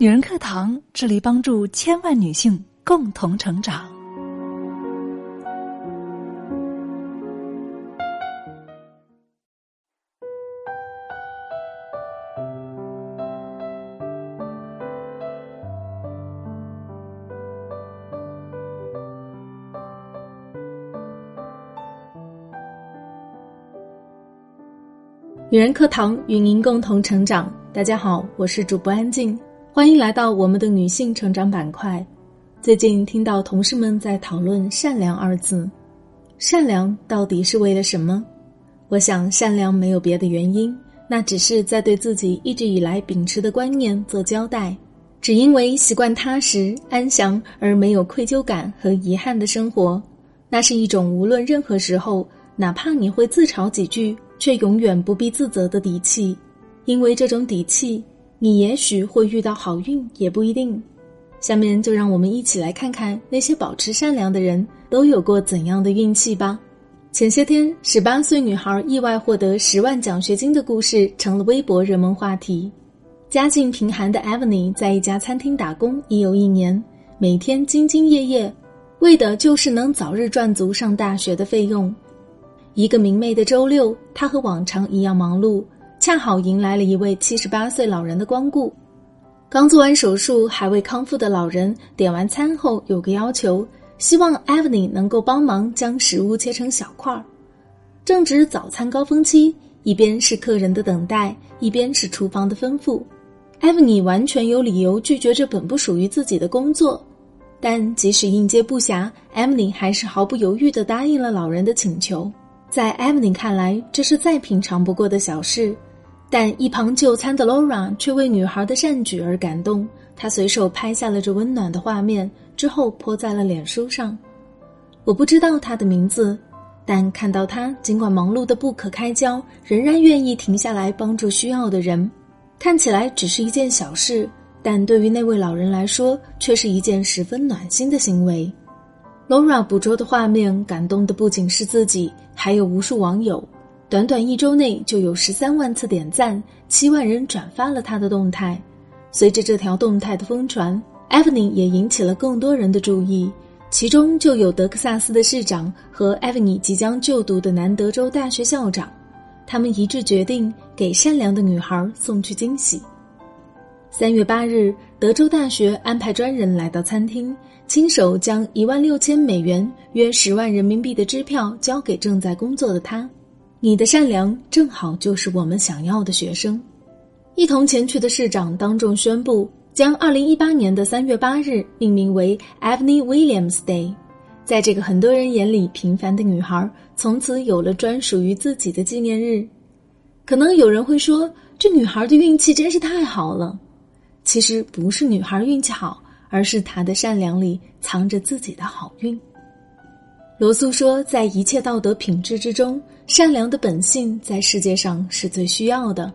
女人课堂致力帮助千万女性共同成长。女人课堂与您共同成长。大家好，我是主播安静。欢迎来到我们的女性成长板块。最近听到同事们在讨论“善良”二字，善良到底是为了什么？我想，善良没有别的原因，那只是在对自己一直以来秉持的观念做交代。只因为习惯踏实安详而没有愧疚感和遗憾的生活，那是一种无论任何时候，哪怕你会自嘲几句，却永远不必自责的底气。因为这种底气。你也许会遇到好运，也不一定。下面就让我们一起来看看那些保持善良的人都有过怎样的运气吧。前些天，十八岁女孩意外获得十万奖学金的故事成了微博热门话题。家境贫寒的 Evany 在一家餐厅打工已有一年，每天兢兢业业，为的就是能早日赚足上大学的费用。一个明媚的周六，她和往常一样忙碌。恰好迎来了一位七十八岁老人的光顾。刚做完手术还未康复的老人点完餐后有个要求，希望 Evany 能够帮忙将食物切成小块儿。正值早餐高峰期，一边是客人的等待，一边是厨房的吩咐。Evany 完全有理由拒绝这本不属于自己的工作，但即使应接不暇，Evan 还是毫不犹豫地答应了老人的请求。在 Evany 看来，这是再平常不过的小事。但一旁就餐的 Laura 却为女孩的善举而感动，她随手拍下了这温暖的画面，之后泼在了脸书上。我不知道她的名字，但看到她尽管忙碌的不可开交，仍然愿意停下来帮助需要的人，看起来只是一件小事，但对于那位老人来说，却是一件十分暖心的行为。Laura 捕捉的画面感动的不仅是自己，还有无数网友。短短一周内就有十三万次点赞，七万人转发了他的动态。随着这条动态的疯传，Evany 也引起了更多人的注意，其中就有德克萨斯的市长和 Evany 即将就读的南德州大学校长。他们一致决定给善良的女孩送去惊喜。三月八日，德州大学安排专人来到餐厅，亲手将一万六千美元（约十万人民币）的支票交给正在工作的他。你的善良正好就是我们想要的学生。一同前去的市长当众宣布，将二零一八年的三月八日命名为 Evany Williams Day。在这个很多人眼里平凡的女孩，从此有了专属于自己的纪念日。可能有人会说，这女孩的运气真是太好了。其实不是女孩运气好，而是她的善良里藏着自己的好运。罗素说，在一切道德品质之中。善良的本性在世界上是最需要的，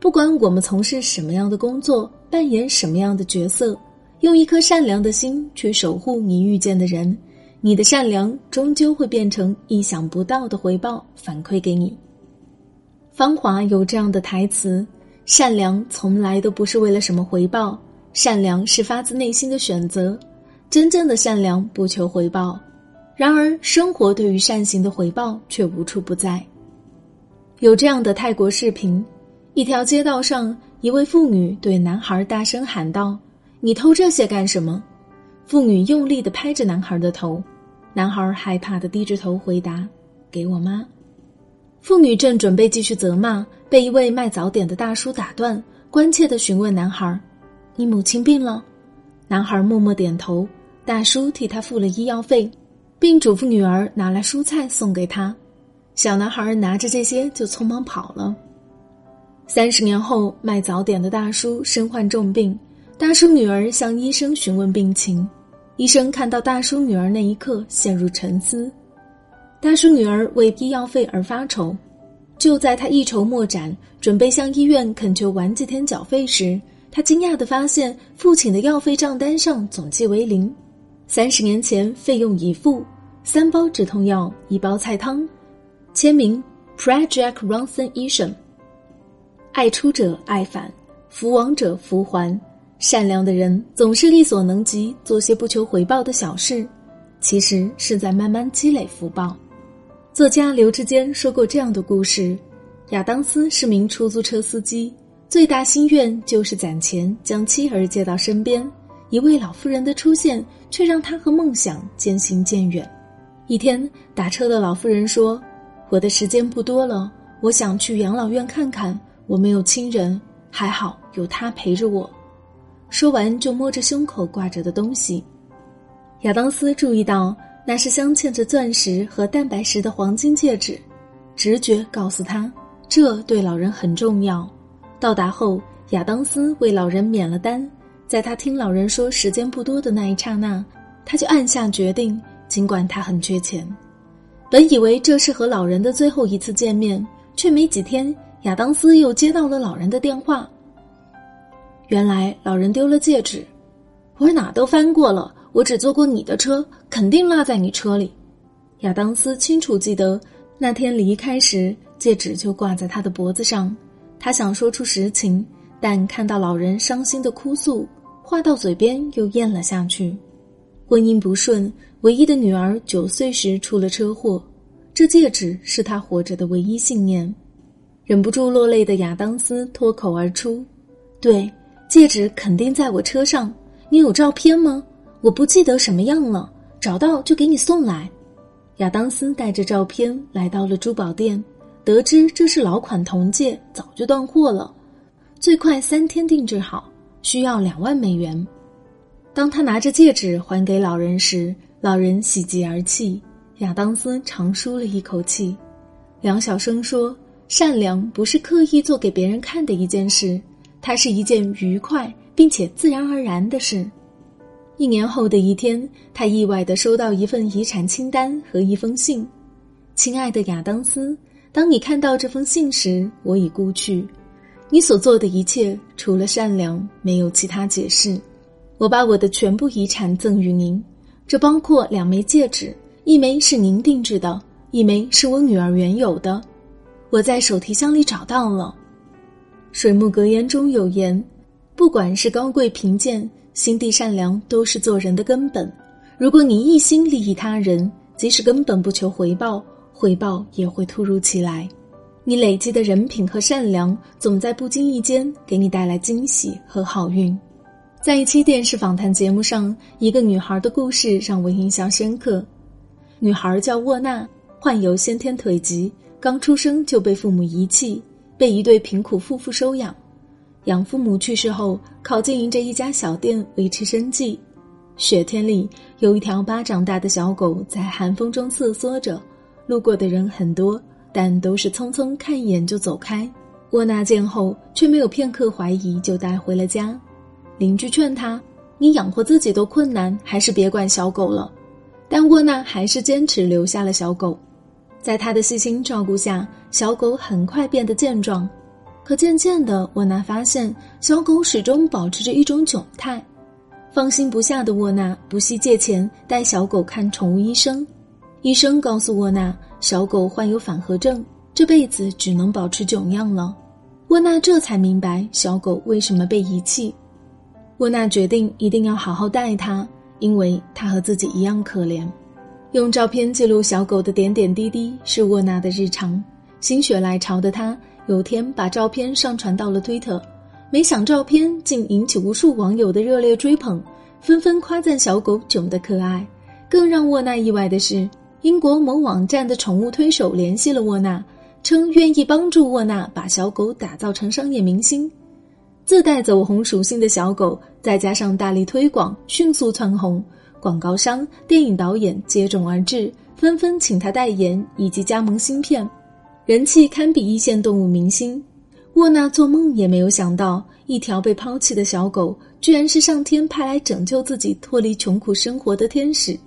不管我们从事什么样的工作，扮演什么样的角色，用一颗善良的心去守护你遇见的人，你的善良终究会变成意想不到的回报反馈给你。芳华有这样的台词：善良从来都不是为了什么回报，善良是发自内心的选择，真正的善良不求回报。然而，生活对于善行的回报却无处不在。有这样的泰国视频：一条街道上，一位妇女对男孩大声喊道：“你偷这些干什么？”妇女用力的拍着男孩的头，男孩害怕的低着头回答：“给我妈。”妇女正准备继续责骂，被一位卖早点的大叔打断，关切的询问男孩：“你母亲病了？”男孩默默点头，大叔替他付了医药费。并嘱咐女儿拿来蔬菜送给他，小男孩拿着这些就匆忙跑了。三十年后，卖早点的大叔身患重病，大叔女儿向医生询问病情，医生看到大叔女儿那一刻陷入沉思。大叔女儿为医药费而发愁，就在他一筹莫展，准备向医院恳求晚几天缴费时，他惊讶地发现父亲的药费账单上总计为零。三十年前，费用已付，三包止痛药，一包菜汤，签名 Project Ronson 医生。爱出者爱返，福往者福还，善良的人总是力所能及，做些不求回报的小事，其实是在慢慢积累福报。作家刘志坚说过这样的故事：亚当斯是名出租车司机，最大心愿就是攒钱将妻儿接到身边。一位老妇人的出现，却让他和梦想渐行渐远。一天，打车的老妇人说：“我的时间不多了，我想去养老院看看。我没有亲人，还好有他陪着我。”说完，就摸着胸口挂着的东西。亚当斯注意到那是镶嵌着钻石和蛋白石的黄金戒指，直觉告诉他，这对老人很重要。到达后，亚当斯为老人免了单。在他听老人说时间不多的那一刹那，他就暗下决定，尽管他很缺钱。本以为这是和老人的最后一次见面，却没几天，亚当斯又接到了老人的电话。原来老人丢了戒指，我哪都翻过了，我只坐过你的车，肯定落在你车里。亚当斯清楚记得那天离开时，戒指就挂在他的脖子上。他想说出实情，但看到老人伤心的哭诉，话到嘴边又咽了下去。婚姻不顺，唯一的女儿九岁时出了车祸，这戒指是他活着的唯一信念。忍不住落泪的亚当斯脱口而出：“对。”戒指肯定在我车上，你有照片吗？我不记得什么样了，找到就给你送来。亚当斯带着照片来到了珠宝店，得知这是老款铜戒，早就断货了，最快三天定制好，需要两万美元。当他拿着戒指还给老人时，老人喜极而泣。亚当斯长舒了一口气，梁晓声说：“善良不是刻意做给别人看的一件事。”它是一件愉快并且自然而然的事。一年后的一天，他意外地收到一份遗产清单和一封信：“亲爱的亚当斯，当你看到这封信时，我已故去。你所做的一切，除了善良，没有其他解释。我把我的全部遗产赠与您，这包括两枚戒指，一枚是您定制的，一枚是我女儿原有的。我在手提箱里找到了。”水木格言中有言：“不管是高贵贫贱，心地善良都是做人的根本。如果你一心利益他人，即使根本不求回报，回报也会突如其来。你累积的人品和善良，总在不经意间给你带来惊喜和好运。”在一期电视访谈节目上，一个女孩的故事让我印象深刻。女孩叫沃娜，患有先天腿疾，刚出生就被父母遗弃。被一对贫苦夫妇收养，养父母去世后，靠经营着一家小店维持生计。雪天里，有一条巴掌大的小狗在寒风中瑟缩着，路过的人很多，但都是匆匆看一眼就走开。沃娜见后，却没有片刻怀疑，就带回了家。邻居劝他：“你养活自己都困难，还是别管小狗了。”但沃娜还是坚持留下了小狗。在他的细心照顾下，小狗很快变得健壮。可渐渐的，沃娜发现小狗始终保持着一种窘态。放心不下的沃娜不惜借钱带小狗看宠物医生。医生告诉沃娜，小狗患有反颌症，这辈子只能保持囧样了。沃娜这才明白小狗为什么被遗弃。沃娜决定一定要好好待它，因为它和自己一样可怜。用照片记录小狗的点点滴滴是沃纳的日常。心血来潮的他，有天把照片上传到了推特，没想照片竟引起无数网友的热烈追捧，纷纷夸赞小狗囧得可爱。更让沃纳意外的是，英国某网站的宠物推手联系了沃纳，称愿意帮助沃纳把小狗打造成商业明星。自带走红属性的小狗，再加上大力推广，迅速窜红。广告商、电影导演接踵而至，纷纷请他代言以及加盟芯片，人气堪比一线动物明星。沃纳做梦也没有想到，一条被抛弃的小狗，居然是上天派来拯救自己脱离穷苦生活的天使。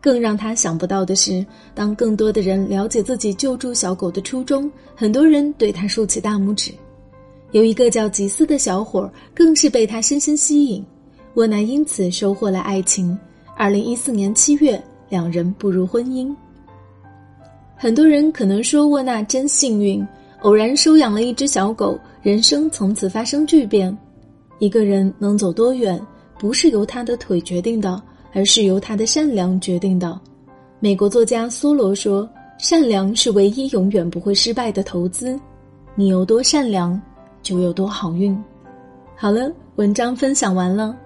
更让他想不到的是，当更多的人了解自己救助小狗的初衷，很多人对他竖起大拇指。有一个叫吉斯的小伙，更是被他深深吸引。沃纳因此收获了爱情。二零一四年七月，两人步入婚姻。很多人可能说沃纳真幸运，偶然收养了一只小狗，人生从此发生巨变。一个人能走多远，不是由他的腿决定的，而是由他的善良决定的。美国作家梭罗说：“善良是唯一永远不会失败的投资。你有多善良，就有多好运。”好了，文章分享完了。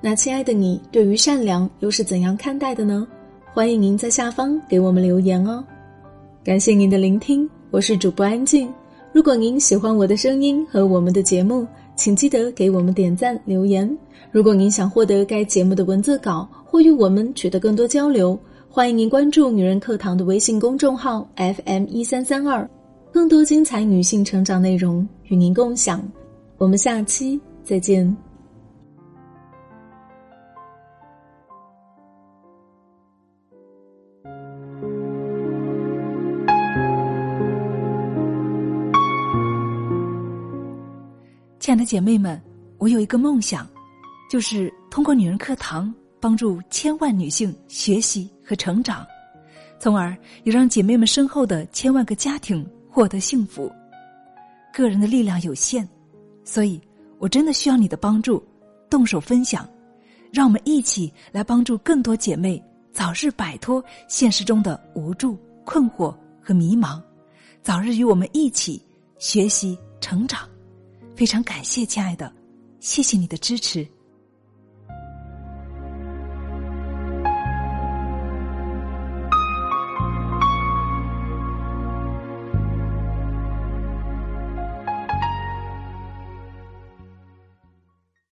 那亲爱的你，对于善良又是怎样看待的呢？欢迎您在下方给我们留言哦。感谢您的聆听，我是主播安静。如果您喜欢我的声音和我们的节目，请记得给我们点赞留言。如果您想获得该节目的文字稿或与我们取得更多交流，欢迎您关注“女人课堂”的微信公众号 FM 一三三二，更多精彩女性成长内容与您共享。我们下期再见。亲爱的姐妹们，我有一个梦想，就是通过女人课堂帮助千万女性学习和成长，从而也让姐妹们身后的千万个家庭获得幸福。个人的力量有限，所以我真的需要你的帮助，动手分享，让我们一起来帮助更多姐妹早日摆脱现实中的无助、困惑和迷茫，早日与我们一起学习成长。非常感谢，亲爱的，谢谢你的支持。